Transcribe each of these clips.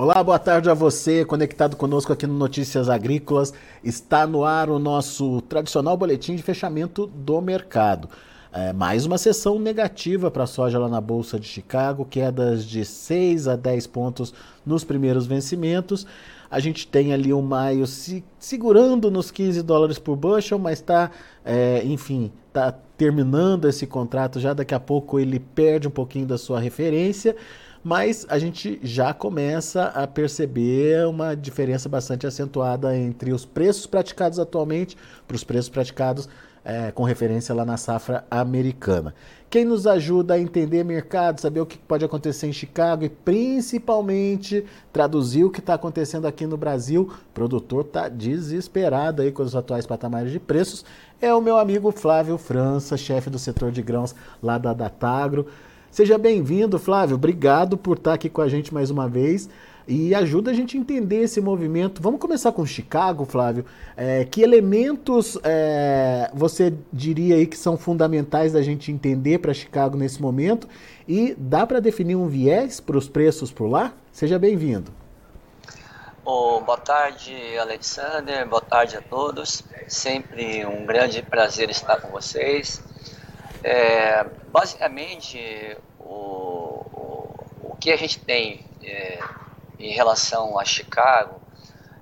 Olá, boa tarde a você, conectado conosco aqui no Notícias Agrícolas. Está no ar o nosso tradicional boletim de fechamento do mercado. É, mais uma sessão negativa para a soja lá na Bolsa de Chicago, quedas de 6 a 10 pontos nos primeiros vencimentos. A gente tem ali o maio se, segurando nos 15 dólares por bushel, mas está, é, enfim, está terminando esse contrato já. Daqui a pouco ele perde um pouquinho da sua referência, mas a gente já começa a perceber uma diferença bastante acentuada entre os preços praticados atualmente para os preços praticados é, com referência lá na safra americana. Quem nos ajuda a entender mercado, saber o que pode acontecer em Chicago e principalmente traduzir o que está acontecendo aqui no Brasil, o produtor está desesperado aí com os atuais patamares de preços, é o meu amigo Flávio França, chefe do setor de grãos lá da Datagro. Seja bem-vindo, Flávio. Obrigado por estar aqui com a gente mais uma vez e ajuda a gente a entender esse movimento. Vamos começar com Chicago, Flávio. É, que elementos é, você diria aí que são fundamentais da gente entender para Chicago nesse momento? E dá para definir um viés para os preços por lá? Seja bem-vindo. Boa tarde, Alexander. Boa tarde a todos. Sempre um grande prazer estar com vocês. É, basicamente, o, o, o, que a gente tem é, em relação a Chicago,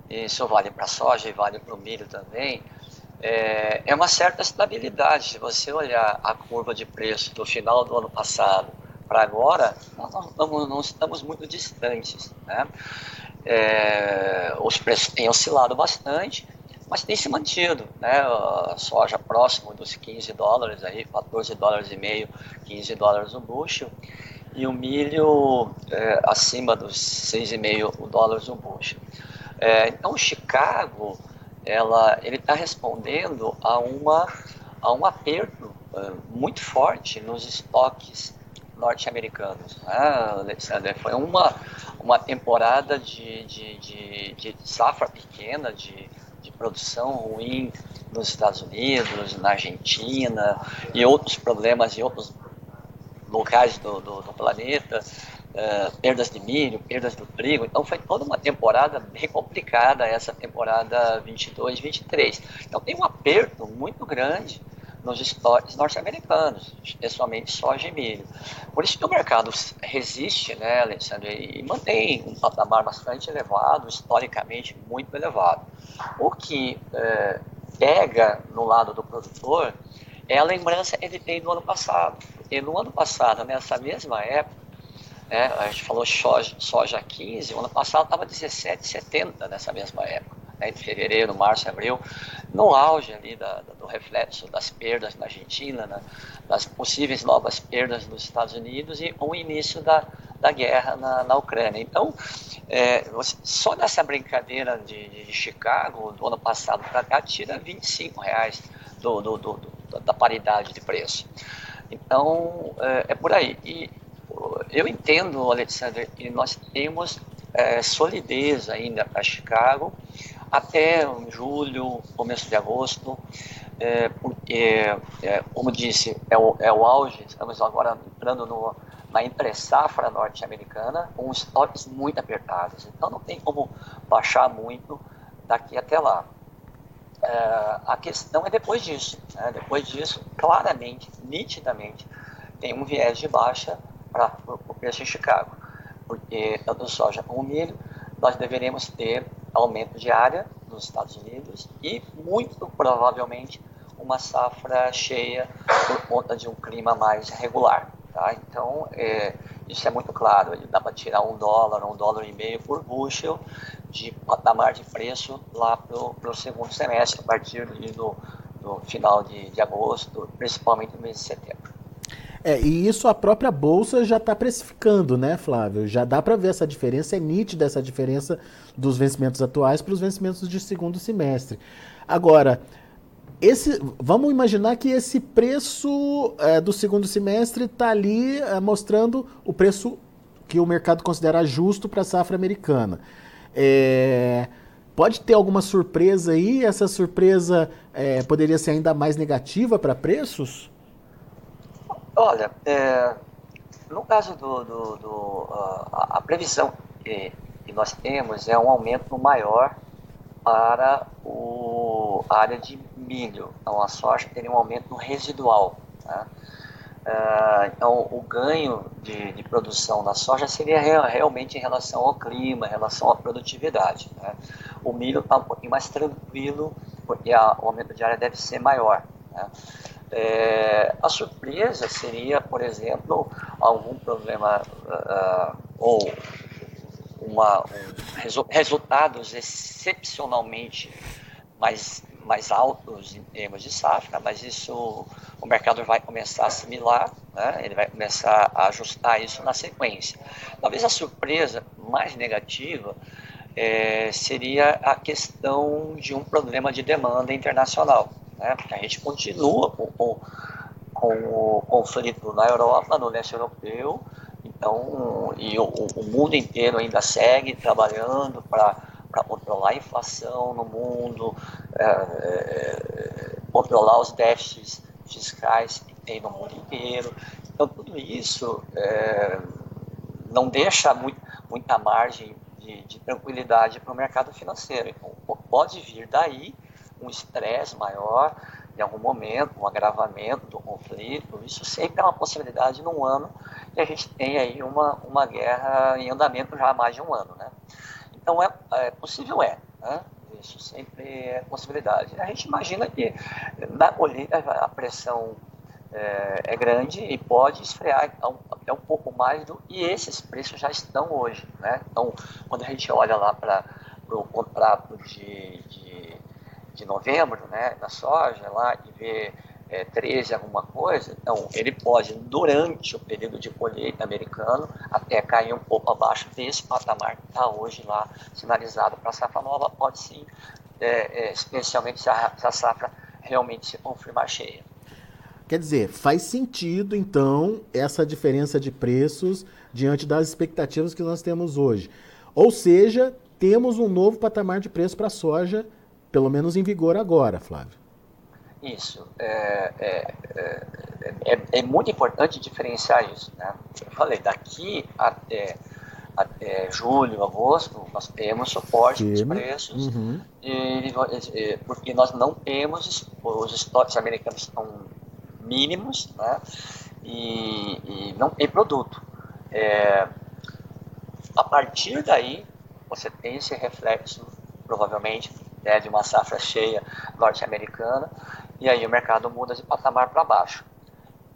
isso vale para a soja e vale para o milho também, é, é, uma certa estabilidade. Se você olhar a curva de preço do final do ano passado para agora, nós não estamos, não estamos muito distantes. Né? É, os preços têm oscilado bastante, mas tem se mantido. Né? A soja próximo dos 15 dólares, aí, 14 dólares e meio, 15 dólares o bushel e o milho é, acima dos 6,5 dólares um bushel. É, então, Chicago, ela, ele está respondendo a, uma, a um aperto é, muito forte nos estoques norte-americanos. Né? Foi uma, uma temporada de, de, de, de safra pequena, de produção ruim nos Estados Unidos, na Argentina, e outros problemas e outros locais do, do, do planeta, uh, perdas de milho, perdas do trigo. Então foi toda uma temporada bem complicada essa temporada 22, 23. Então tem um aperto muito grande nos estoques norte-americanos, especialmente soja e milho. Por isso que o mercado resiste, né, Alexandre, e mantém um patamar bastante elevado, historicamente muito elevado. O que é, pega no lado do produtor é a lembrança que ele tem do ano passado. Porque no ano passado, nessa mesma época, né, a gente falou soja, soja 15, o ano passado estava 17,70 nessa mesma época. Né, de fevereiro, março, abril, no auge ali da, do reflexo das perdas na Argentina, né, das possíveis novas perdas nos Estados Unidos e o início da, da guerra na, na Ucrânia. Então, é, só nessa brincadeira de, de, Chicago, do ano passado para cá, tira 25 reais do, do, do, da paridade de preço. Então, é, é por aí. E eu entendo, Alexander, que nós temos é, solidez ainda para Chicago até julho, começo de agosto, é, porque, é, como disse, é o, é o auge, estamos agora entrando no, na entre-safra norte-americana, com estoques muito apertados. Então, não tem como baixar muito daqui até lá. É, a questão é depois disso. Né? Depois disso, claramente, nitidamente, tem um viés de baixa para o preço em Chicago. Porque tanto soja como milho, nós deveremos ter aumento de área nos Estados Unidos e, muito provavelmente, uma safra cheia por conta de um clima mais regular. Tá? Então, é, isso é muito claro. Ele dá para tirar um dólar, um dólar e meio por bushel de patamar de preço lá para o segundo semestre, a partir do, do final de, de agosto, principalmente no mês de setembro. É, e isso a própria bolsa já está precificando, né, Flávio? Já dá para ver essa diferença, é nítida essa diferença dos vencimentos atuais para os vencimentos de segundo semestre. Agora, esse, vamos imaginar que esse preço é, do segundo semestre está ali é, mostrando o preço que o mercado considera justo para a safra americana. É, pode ter alguma surpresa aí? Essa surpresa é, poderia ser ainda mais negativa para preços? Olha, é, no caso do, do, do a, previsão que que nós temos é um aumento maior para o, a área de milho. Então, a soja teria um aumento residual. Tá? Uh, então, o ganho de, de, produção da soja seria real, realmente em relação ao clima, em relação à produtividade. Né? O milho está um pouquinho mais tranquilo, porque a, o aumento de área deve ser maior. Né? É, a surpresa seria, por exemplo, algum problema uh, ou uma, um, resu resultados excepcionalmente mais, mais altos em termos de safra, mas isso o mercado vai começar a assimilar, né? ele vai começar a ajustar isso na sequência. Talvez a surpresa mais negativa é, seria a questão de um problema de demanda internacional né? Porque a gente continua com, com, com o conflito na Europa, no leste europeu, então, e o, o mundo inteiro ainda segue trabalhando para controlar a inflação no mundo, é, é, controlar os déficits fiscais que tem no mundo inteiro. Então, tudo isso é, não deixa muito, muita margem de, de tranquilidade para o mercado financeiro. Então, pode vir daí um estresse maior em algum momento, um agravamento do conflito, isso sempre é uma possibilidade num ano e a gente tem aí uma, uma guerra em andamento já há mais de um ano, né? Então, é, é possível é, né? Isso sempre é possibilidade. A gente imagina que na colheita a pressão é, é, grande e pode esfriar até um pouco mais do e esses preços já estão hoje, né? Então, quando a gente olha lá para o contrato de, de de novembro, né, da soja lá e ver é, 13 alguma coisa, então ele pode, durante o período de colheita americano, até cair um pouco abaixo desse patamar que está hoje lá sinalizado para a safra nova, pode sim, é, é, especialmente se a, se a safra realmente se confirmar cheia. Quer dizer, faz sentido então essa diferença de preços diante das expectativas que nós temos hoje. Ou seja, temos um novo patamar de preço para a soja pelo menos em vigor agora, Flávio. Isso. É, é, é, é, é muito importante diferenciar isso. Né? Eu falei, daqui até, até julho, agosto, nós temos suporte nos preços, uhum. e, e, porque nós não temos, os estoques americanos estão mínimos, né? e, e não tem produto. É, a partir daí, você tem esse reflexo, provavelmente, né, de uma safra cheia norte-americana, e aí o mercado muda de patamar para baixo.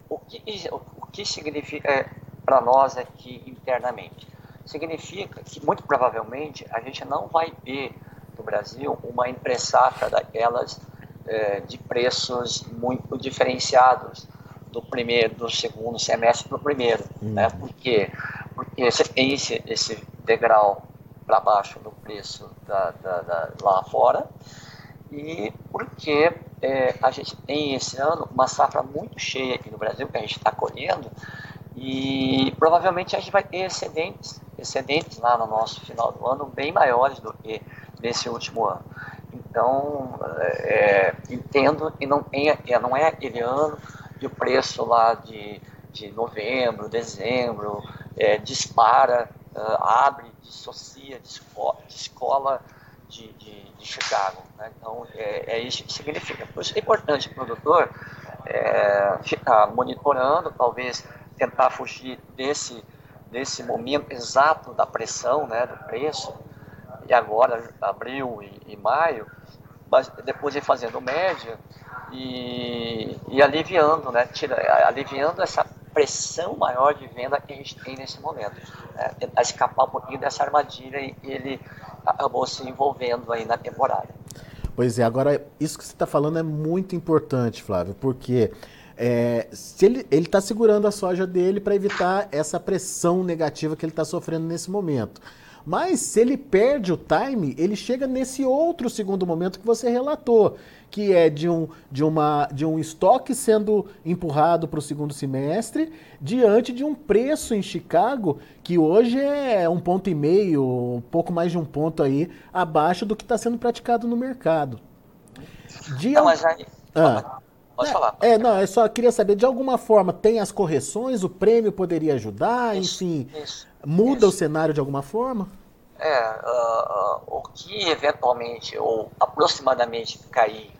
O que, o que significa é, para nós aqui internamente? Significa que, muito provavelmente, a gente não vai ter no Brasil uma impressafra daquelas é, de preços muito diferenciados do primeiro, do segundo semestre para o primeiro, uhum. né? Por quê? Porque você tem esse, esse degrau para baixo no preço da, da, da, lá fora e porque é, a gente tem esse ano uma safra muito cheia aqui no Brasil que a gente está colhendo e provavelmente a gente vai ter excedentes, excedentes lá no nosso final do ano bem maiores do que nesse último ano. Então, é, entendo que não, é, não é aquele ano o preço lá de, de novembro, dezembro é, dispara uh, abre, dissocia de escola, de, escola de, de, de Chicago. Né? Então, é, é, isso que significa. Por isso é importante o produtor é, ficar monitorando, talvez tentar fugir desse, desse momento exato da pressão né, do preço, e agora, abril e, e maio, mas depois ir fazendo média e, e aliviando, né, tira, aliviando essa pressão maior de venda que a gente tem nesse momento. Né? Tentar escapar um pouquinho dessa armadilha e ele acabou se envolvendo aí na temporada. Pois é, agora isso que você está falando é muito importante, Flávio, porque é, se ele está segurando a soja dele para evitar essa pressão negativa que ele está sofrendo nesse momento. Mas se ele perde o time, ele chega nesse outro segundo momento que você relatou, que é de um, de uma, de um estoque sendo empurrado para o segundo semestre, diante de um preço em Chicago que hoje é um ponto e meio, um pouco mais de um ponto aí, abaixo do que está sendo praticado no mercado. De não, mas aí... Ah. Pode é, falar. É, não, eu só queria saber, de alguma forma, tem as correções, o prêmio poderia ajudar, isso, enfim, isso, muda isso. o cenário de alguma forma? É, uh, uh, o que eventualmente ou aproximadamente cair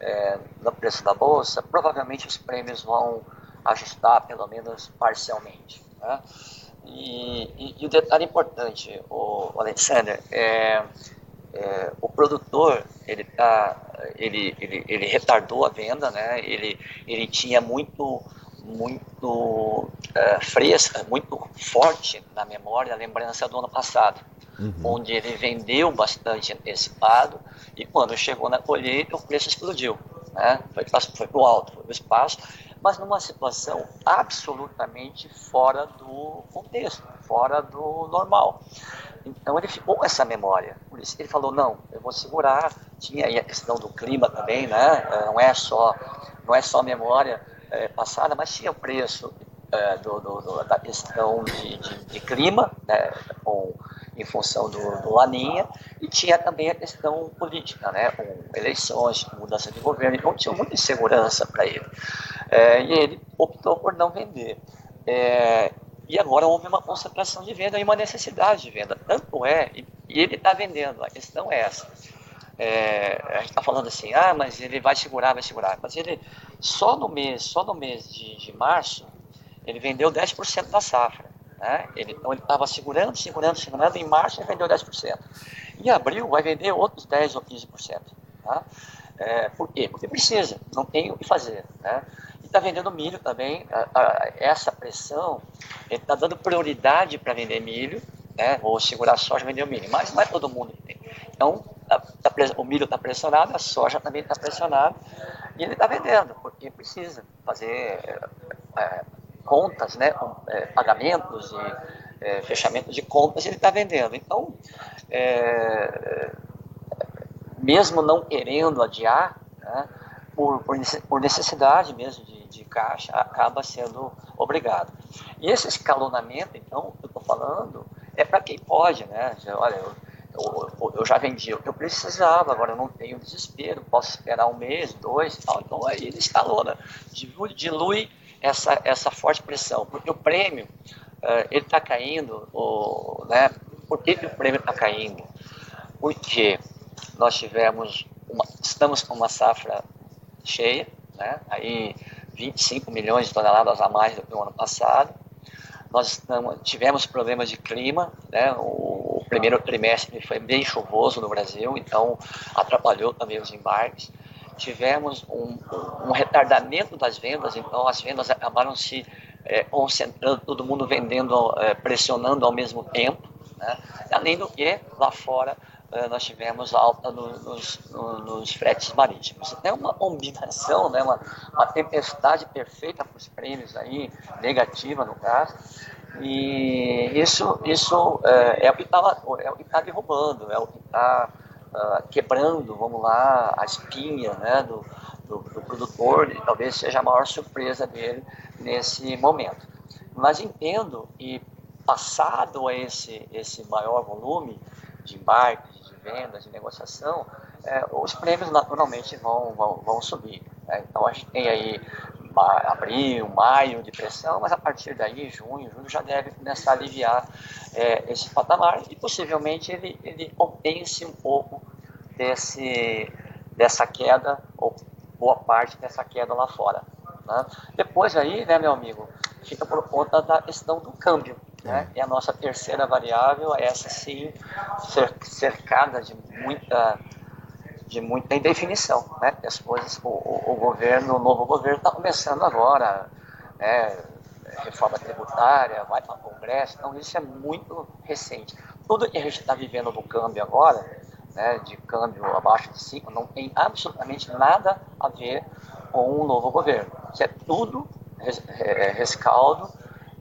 é, no preço da bolsa, provavelmente os prêmios vão ajustar pelo menos parcialmente. Né? E, e, e, o detalhe importante, o, o Alexander, é, é, o produtor ele tá, ele, ele, ele retardou a venda, né? Ele, ele tinha muito muito é, fresca, muito forte na memória a lembrança do ano passado uhum. onde ele vendeu bastante antecipado e quando chegou na colheita o preço explodiu. Né? Foi, foi para o alto, foi para o espaço, mas numa situação absolutamente fora do contexto, fora do normal. Então ele ficou essa memória. Por isso ele falou, não, eu vou segurar. Tinha aí a questão do clima também, né? É, não é só, não é só memória é, passada, mas tinha o preço é, do, do, do, da questão de, de, de clima, né? com em função do, do Laninha, e tinha também a questão política, né, com eleições, mudança de governo, então tinha muita insegurança para ele. É, e ele optou por não vender. É, e agora houve uma concentração de venda e uma necessidade de venda. Tanto é, e, ele está vendendo, a questão é essa. É, a gente está falando assim, ah, mas ele vai segurar, vai segurar. Mas ele, só no mês, só no mês de, de março, ele vendeu 10% da safra. Né? Ele, então ele estava segurando, segurando, segurando, em março ele vendeu 10%. Em abril vai vender outros 10% ou 15%. Tá? É, por quê? Porque precisa, não tem o que fazer. Né? Está vendendo milho também, a, a, essa pressão, ele está dando prioridade para vender milho, né? ou segurar a soja vender o milho, mas não é todo mundo que tem. Então, tá, tá, o milho está pressionado, a soja também está pressionada, e ele está vendendo, porque precisa fazer é, contas, né, é, pagamentos e é, fechamento de contas, ele está vendendo. Então, é, mesmo não querendo adiar, né, por, por, necessidade mesmo de, de, caixa, acaba sendo obrigado. E esse escalonamento, então, que eu estou falando, é para quem pode, né? Olha, eu, eu, eu, já vendi o que eu precisava, agora eu não tenho desespero, posso esperar um mês, dois, tal. Então aí ele escalona, dilui, dilui essa, essa forte pressão, porque o prêmio uh, ele está caindo, o, né? Por que, que o prêmio está caindo? Porque nós tivemos, uma, estamos com uma safra cheia, né? Aí 25 milhões de toneladas a mais do que o ano passado. Nós tivemos problemas de clima, né? O, o primeiro trimestre foi bem chuvoso no Brasil, então atrapalhou também os embarques tivemos um, um, retardamento das vendas, então as vendas acabaram se é, concentrando, todo mundo vendendo, é, pressionando ao mesmo tempo. Né? Além do que, lá fora, nós tivemos alta no, nos, no, nos, fretes marítimos. É uma combinação, né? uma, uma tempestade perfeita para os prêmios aí, negativa no caso, e isso, isso é, é o que está é tá derrubando, é o que está uh, quebrando, vamos lá, a espinha né, do, do, do, produtor, e talvez seja a maior surpresa dele nesse momento. Mas entendo e passado esse, esse maior volume de embarques, de vendas, de negociação, é, os prêmios naturalmente vão, vão, vão subir. Né? Então a gente tem aí abril, maio de pressão, mas a partir daí, junho, julho, já deve começar a aliviar é, esse patamar e possivelmente ele, ele compense um pouco desse, dessa queda, ou boa parte dessa queda lá fora. Né? Depois aí, né, meu amigo, fica por conta da questão do câmbio. Né? E a nossa terceira variável, essa sim, cercada de muita de muita indefinição, né? As coisas, o, o, governo, o novo governo está começando agora, né? Reforma tributária, vai para o Congresso, então isso é muito recente. Tudo que a gente está vivendo no câmbio agora, né, de câmbio abaixo de 5, não tem absolutamente nada a ver com o novo governo, que é tudo rescaldo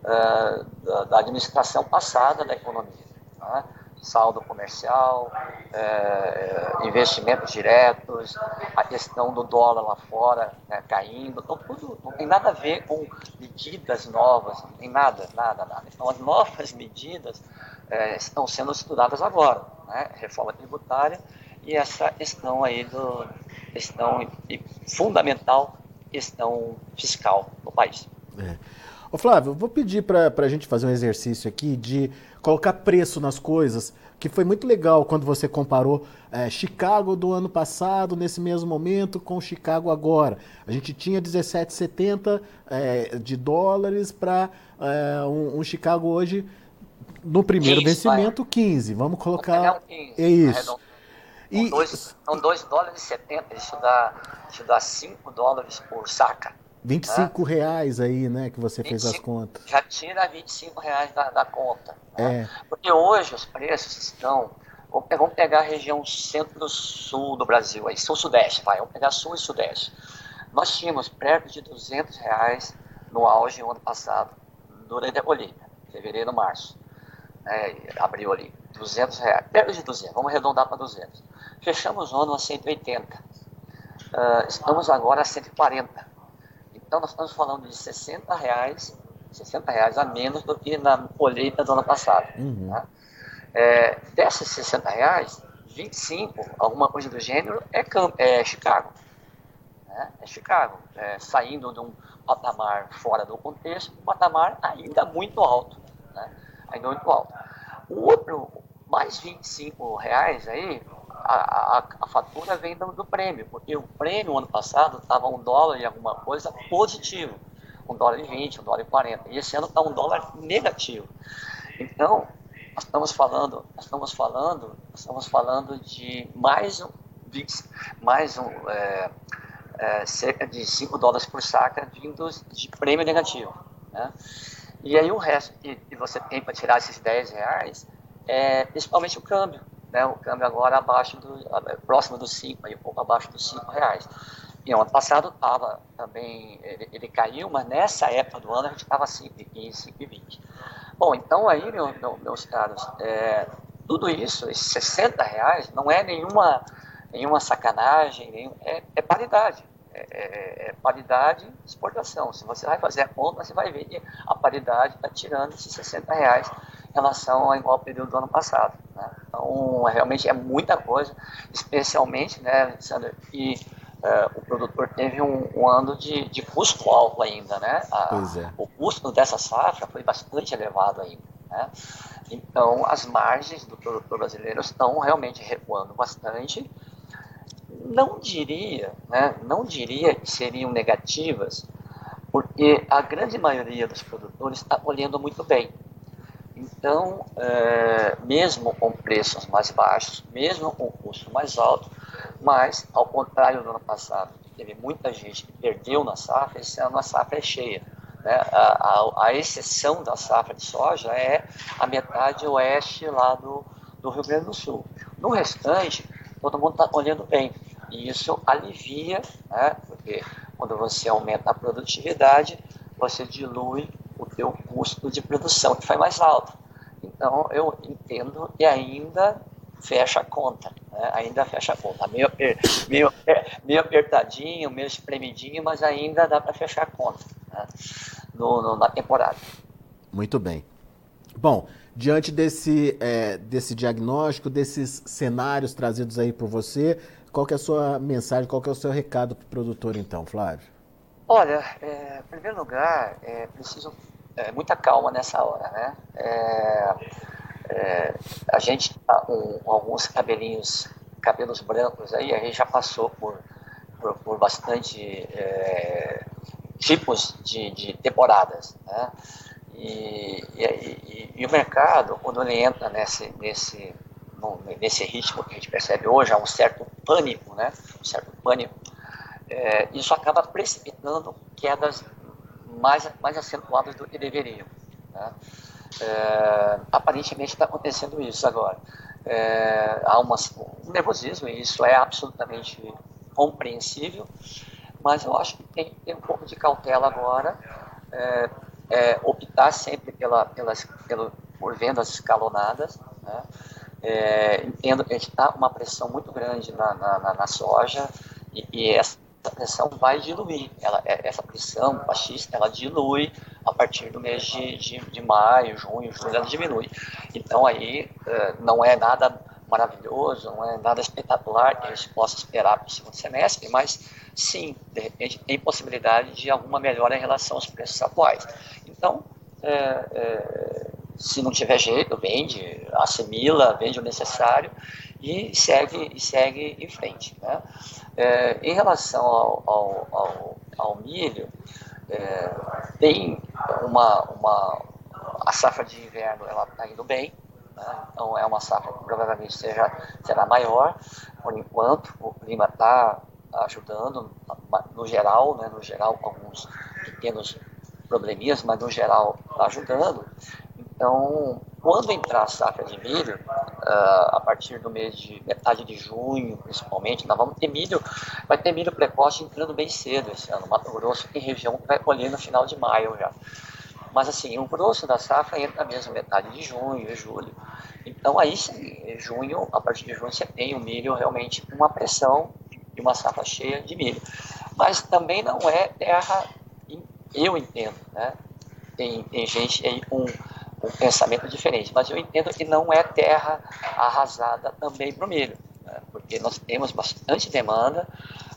uh, da, administração passada da economia. Tá? saldo comercial, é, investimentos diretos, a questão do dólar lá fora né, caindo, então tudo não tem nada a ver com medidas novas, não tem nada, nada, nada. Então as novas medidas é, estão sendo estudadas agora, né, reforma tributária e essa questão aí do questão fundamental questão fiscal no país. É. Ô Flávio, vou pedir para a gente fazer um exercício aqui de colocar preço nas coisas, que foi muito legal quando você comparou é, Chicago do ano passado, nesse mesmo momento, com Chicago agora. A gente tinha 17,70 é, de dólares para é, um, um, Chicago hoje, no primeiro 15, vencimento, vai. 15. Vamos colocar. 15, é isso. E... São 2 dólares e 70, isso dá, isso dá 5 dólares por saca. 25 né? reais aí, né, que você 25, fez as contas. Já tira 25 reais da, da conta. Né? É. Porque hoje os preços estão. Vamos pegar a região centro-sul do Brasil, aí, sul-sudeste, vai. Vamos pegar sul e sudeste. Nós tínhamos perto de 200 reais no auge no ano passado, durante a colheita, fevereiro, março. Né, abril ali, 200 reais, perto de 200, vamos arredondar para 200. Fechamos o ano a 180. Uh, ah, estamos agora a 140 então nós estamos falando de 60 reais, 60 reais a menos do que na colheita do ano passado. Uhum. Tá? É, desses 60 reais, 25, alguma coisa do gênero, é, é Chicago. Né? É Chicago, é, saindo de um patamar fora do contexto, um patamar ainda muito alto. Né? Ainda muito alto. O outro, mais 25 reais aí, a, a, fatura vem do, do, prêmio, porque o prêmio ano passado estava um dólar e alguma coisa positivo, um dólar e 20, um dólar e 40, e esse ano está um dólar negativo. Então, nós estamos falando, nós estamos falando, estamos falando de mais um, mais um é, é, cerca de 5 dólares por saca vindos de prêmio negativo. Né? E aí o resto que, que você tem para tirar esses 10 reais é principalmente o câmbio né, o câmbio agora abaixo do, próximo dos 5, um pouco abaixo dos 5 reais. E ano passado estava também, ele, ele, caiu, mas nessa época do ano a gente estava 5,15, 5,20. Bom, então aí, meu, meu, meus caros, é, tudo isso, esses 60 reais, não é nenhuma, nenhuma sacanagem, nenhum, é, é paridade. É, é, é, paridade de exportação. Se você vai fazer a conta, você vai ver que a paridade está tirando esses 60 reais relação ao igual período do ano passado. Né? Então, realmente é muita coisa, especialmente, né, Alexandre, e uh, o produtor teve um, um ano de, de, custo alto ainda, né? A, é. O custo dessa safra foi bastante elevado ainda, né? Então, as margens do produtor brasileiro estão realmente recuando bastante. Não diria, né, não diria que seriam negativas, porque a grande maioria dos produtores está olhando muito bem. Então, é, mesmo com preços mais baixos, mesmo com custo mais alto, mas, ao contrário do ano passado, teve muita gente que perdeu na safra, esse ano a safra é cheia. Né? A, a, a, exceção da safra de soja é a metade oeste lá do, do Rio Grande do Sul. No restante, todo mundo está olhando bem. E isso alivia, né? porque quando você aumenta a produtividade, você dilui o teu custo de produção, que foi mais alto. Então, eu entendo e ainda fecha a conta, né? ainda fecha a conta. Meio, meio, meio apertadinho, meio espremidinho, mas ainda dá para fechar a conta né? no, no, na temporada. Muito bem. Bom, diante desse, é, desse diagnóstico, desses cenários trazidos aí por você, qual que é a sua mensagem, qual que é o seu recado para o produtor então, Flávio? Olha, é, em primeiro lugar, é preciso é, muita calma nessa hora, né? É, é, a gente tá com alguns cabelinhos, cabelos brancos aí, a gente já passou por, por, por bastante é, tipos de, de, temporadas, né? E, e, e, e, o mercado, quando ele entra nesse, nesse, nesse ritmo que a gente percebe hoje, há um certo pânico, né? Um certo pânico. É, isso acaba precipitando quedas mais, mais acentuadas do que deveriam. Né? É, aparentemente está acontecendo isso agora. É, há uma, um nervosismo, e isso é absolutamente compreensível, mas eu acho que tem que ter um pouco de cautela agora, é, é optar sempre pela, pelas, pelo, por vendas escalonadas. Né? É, entendo que está uma pressão muito grande na, na, na soja, e, e essa essa pressão vai diluir. Ela, é, essa pressão baixista, ela dilui a partir do mês de, de, de maio, junho, julho, ela diminui. Então aí eh, não é nada maravilhoso, não é nada espetacular que a gente possa esperar para o segundo semestre, mas sim, de repente tem possibilidade de alguma melhora em relação aos preços atuais. Então, é, é, se não tiver jeito, vende, assimila, vende o necessário e segue, e segue em frente. Né? É, em relação ao, ao, ao, ao milho, é, tem uma, uma. A safra de inverno ela está indo bem, né? então é uma safra que provavelmente seja, será maior. Por enquanto, o clima está ajudando, no geral, né? no geral, alguns pequenos probleminhas, mas no geral está ajudando. Então, quando entrar a safra de milho, uh, a partir do mês de metade de junho, principalmente, nós vamos ter milho, vai ter milho precoce entrando bem cedo esse ano. Mato Grosso tem região que vai colher no final de maio já. Mas assim, o grosso da safra entra mesmo metade de junho e julho. Então aí sim, junho, a partir de junho você tem o milho realmente com uma pressão e uma safra cheia de milho. Mas também não é terra, eu entendo, né? Tem, tem gente aí com um pensamento diferente. Mas eu entendo que não é terra arrasada também para o milho, né? porque nós temos bastante demanda,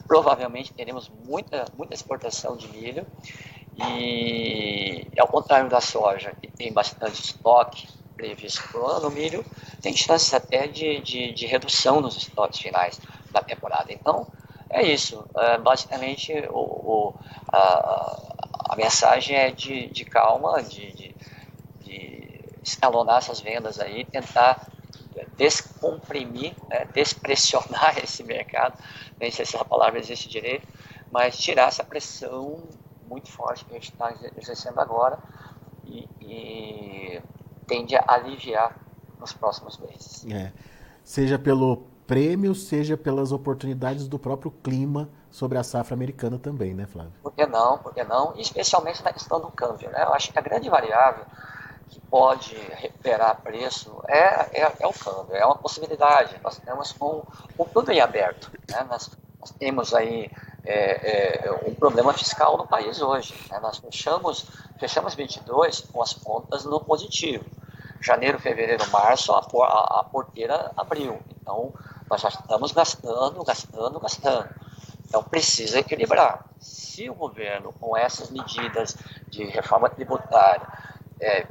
provavelmente teremos muita, muita exportação de milho, e ao contrário da soja, que tem bastante estoque previsto para o ano, o milho tem chances até de, de, de, redução nos estoques finais da temporada. Então, é isso. É, basicamente, o, o a, a, mensagem é de, de calma, de, de escalonar essas vendas aí, tentar descomprimir, né, despressionar esse mercado, nem sei se essa palavra existe direito, mas tirar essa pressão muito forte que a gente está exercendo agora e, e, tende a aliviar nos próximos meses. É. Seja pelo prêmio, seja pelas oportunidades do próprio clima sobre a safra americana também, né, Flávio? Por que não? Por que não? E especialmente na questão do câmbio, né? Eu acho que a grande variável que pode recuperar preço é, é, é, o câmbio, é uma possibilidade. Nós temos um, um tudo em aberto. Né? Nós, nós, temos aí é, é, um problema fiscal no país hoje. Né? Nós fechamos, fechamos 22 com as contas no positivo. Janeiro, fevereiro, março, a, a, a porteira abriu. Então, nós já estamos gastando, gastando, gastando. Então, precisa equilibrar. Se o governo, com essas medidas de reforma tributária, é,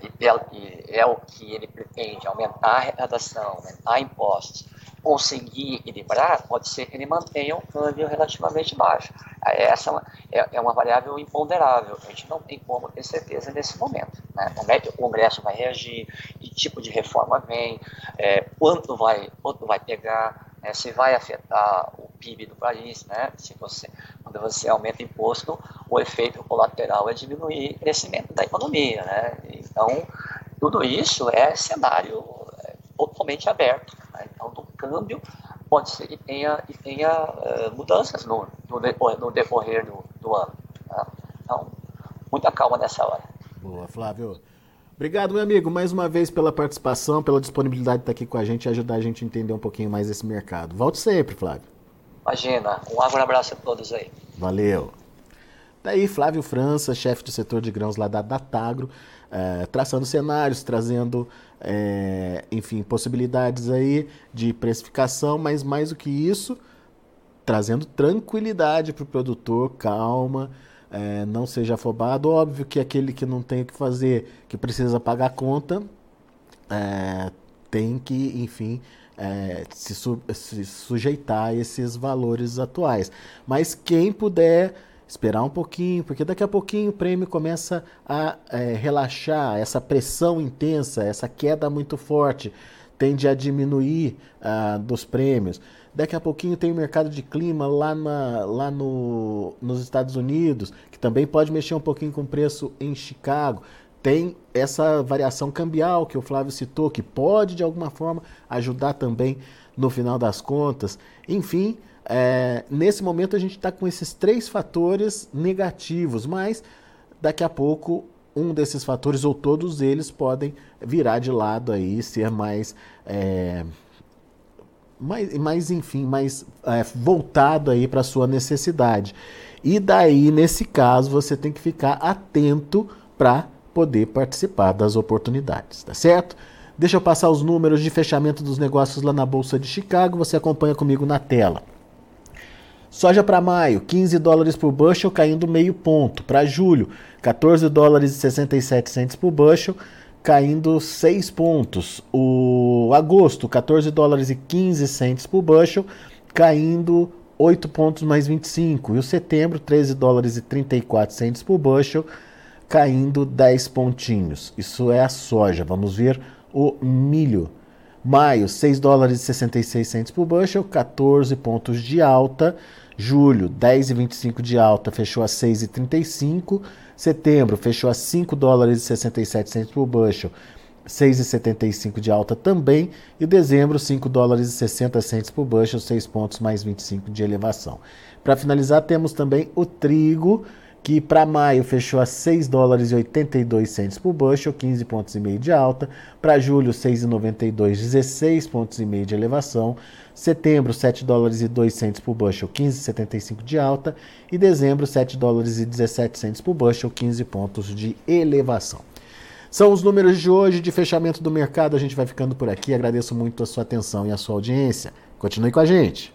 é o que ele pretende, aumentar a arrecadação, aumentar impostos, conseguir equilibrar, pode ser que ele mantenha um câmbio relativamente baixo. Essa é, é uma variável imponderável, a gente não tem como ter certeza nesse momento. Né? Como é que o Congresso vai reagir, que tipo de reforma vem, é, quanto, vai, quanto vai pegar, né? se vai afetar o PIB do país, né? se você, quando você aumenta imposto, o efeito colateral é diminuir o crescimento da economia. Né? Então, tudo isso é cenário é, totalmente aberto. Né? Então, do câmbio, pode ser que tenha, que tenha uh, mudanças no, no, decorrer, no decorrer do, do ano. Tá? Então, muita calma nessa hora. Boa, Flávio. Obrigado, meu amigo, mais uma vez pela participação, pela disponibilidade de estar aqui com a gente e ajudar a gente a entender um pouquinho mais esse mercado. Volte sempre, Flávio. Imagina. Um abraço a todos aí. Valeu. Daí, Flávio França, chefe do setor de grãos lá da Datagro, é, traçando cenários, trazendo, é, enfim, possibilidades aí de precificação, mas mais do que isso, trazendo tranquilidade para o produtor, calma, é, não seja afobado. Óbvio que aquele que não tem o que fazer, que precisa pagar a conta, tem que, enfim, é, se, su se, sujeitar a esses valores atuais. Mas quem puder esperar um pouquinho, porque daqui a pouquinho o prêmio começa a é, relaxar, essa pressão intensa, essa queda muito forte tende a diminuir uh, dos prêmios. Daqui a pouquinho tem o mercado de clima lá, na, lá no, nos Estados Unidos, que também pode mexer um pouquinho com o preço em Chicago. Tem essa variação cambial que o Flávio citou, que pode de alguma forma ajudar também no final das contas. Enfim, é, nesse momento a gente está com esses três fatores negativos, mas daqui a pouco um desses fatores ou todos eles podem virar de lado aí, ser mais, é, mais, mais enfim, mais é, voltado aí para sua necessidade. E daí, nesse caso, você tem que ficar atento para poder participar das oportunidades, tá certo? Deixa eu passar os números de fechamento dos negócios lá na Bolsa de Chicago, você acompanha comigo na tela. Soja para maio, 15 dólares por bushel, caindo meio ponto. Para julho, 14 dólares e 67 centes por bushel, caindo 6 pontos. O agosto, 14 dólares e 15 centes por bushel, caindo 8 pontos mais 25. E o setembro, 13 dólares e 34 centes por bushel, caindo 10 pontinhos. Isso é a soja. Vamos ver o milho. Maio, 6 dólares e 66 centes por bushel, 14 pontos de alta. Julho, 10,25 de alta, fechou a 6,35. Setembro, fechou a 5 dólares e 67 por bushel, 6,75 de alta também. E dezembro, 5 dólares e 60 por bushel, 6 pontos mais 25 de elevação. Para finalizar, temos também o trigo, que para maio fechou a 6 dólares e 82 centes por bushel, 15 pontos e meio de alta. Para julho, 6,92, 16 pontos e meio de elevação. Setembro, 7 dólares e 2 centes por bushel, 15,75 de alta. E dezembro, 7 dólares e 17 centes por bushel, 15 pontos de elevação. São os números de hoje de fechamento do mercado. A gente vai ficando por aqui. Agradeço muito a sua atenção e a sua audiência. Continue com a gente.